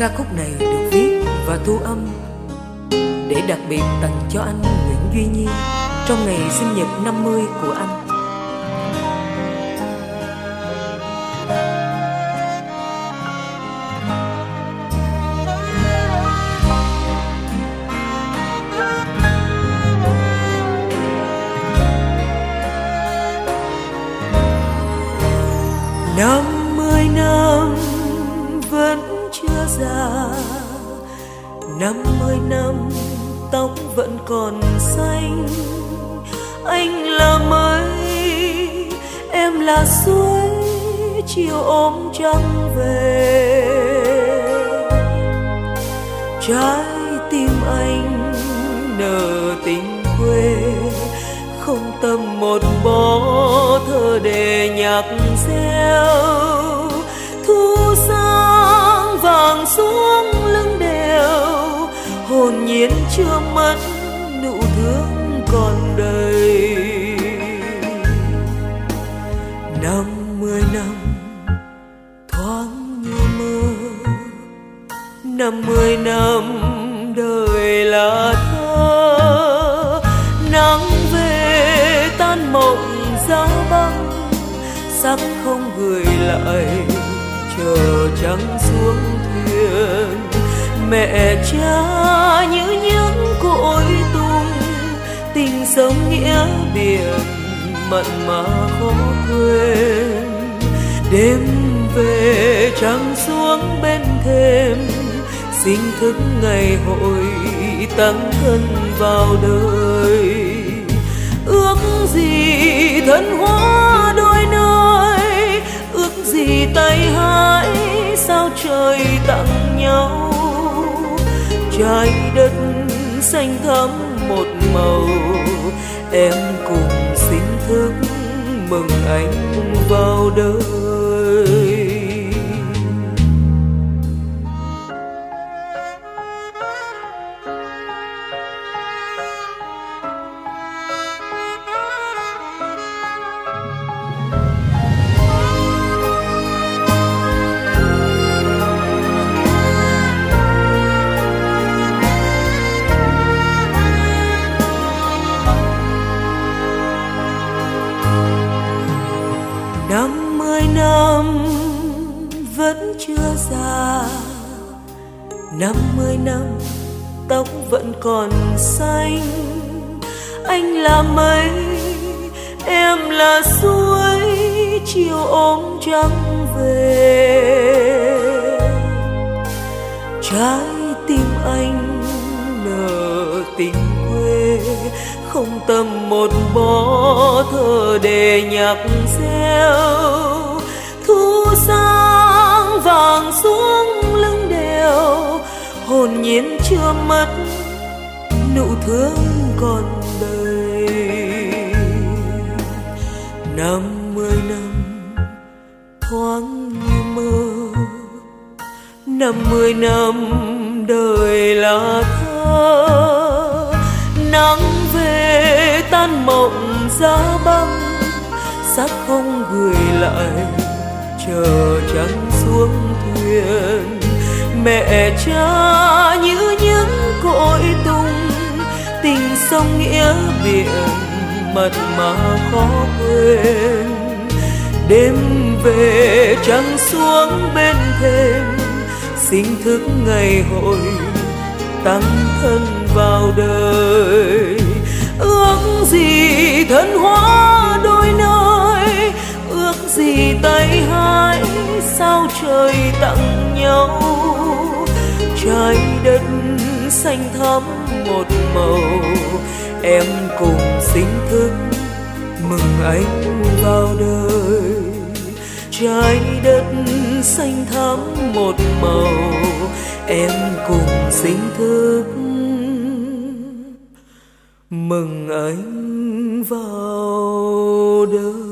Ca khúc này được viết và thu âm để đặc biệt tặng cho anh Nguyễn Duy Nhi trong ngày sinh nhật 50 của anh. năm năm già năm mươi năm, tóc vẫn còn xanh. Anh là mây em là suối, chiều ôm trăng về. Trái tim anh nở tình quê, không tâm một bó thơ để nhạc reo. Hồn chưa mất nụ thương còn đầy. Năm mươi năm, thoáng như mơ. Năm mươi năm, đời là thơ. Nắng về, tan mộng giá băng. Sắc không gửi lại, chờ trắng xuống thuyền mẹ cha như những cội tung tình sống nghĩa biển mặn mà khó quên. Đêm về trăng xuống bên thêm sinh thức ngày hội tăng thân vào đời. Ước gì thân hoa đôi nơi, ước gì tay hai sao trời tặng nhau trái đất xanh thắm một màu. Em cùng xin thức mừng anh vào đời. Già năm mươi năm, tóc vẫn còn xanh. Anh là mây em là suối. Chiều ôm trăng về. Trái tim anh nở tình quê. Không tâm một bó thơ để nhạc reo sang xuống lưng đều hồn nhiên chưa mất, nụ thương còn đầy. Năm mươi năm thoáng như mơ, năm mươi năm đời là thơ. Nắng về tan mộng giá băng, sắc không gửi lại, chờ trắng thuyền. Mẹ cha như những cội tung tình sông nghĩa biển mật mà khó quên. Đêm về trăng xuống bên thềm, sinh thức ngày hội tăng thân vào đời. Ước gì thân hóa đôi nơi, ước gì tay hai sao trời tặng trái đất xanh thắm một màu. Em cùng sinh thức mừng anh vào đời. Trái đất xanh thắm một màu. Em cùng sinh thức mừng anh vào đời.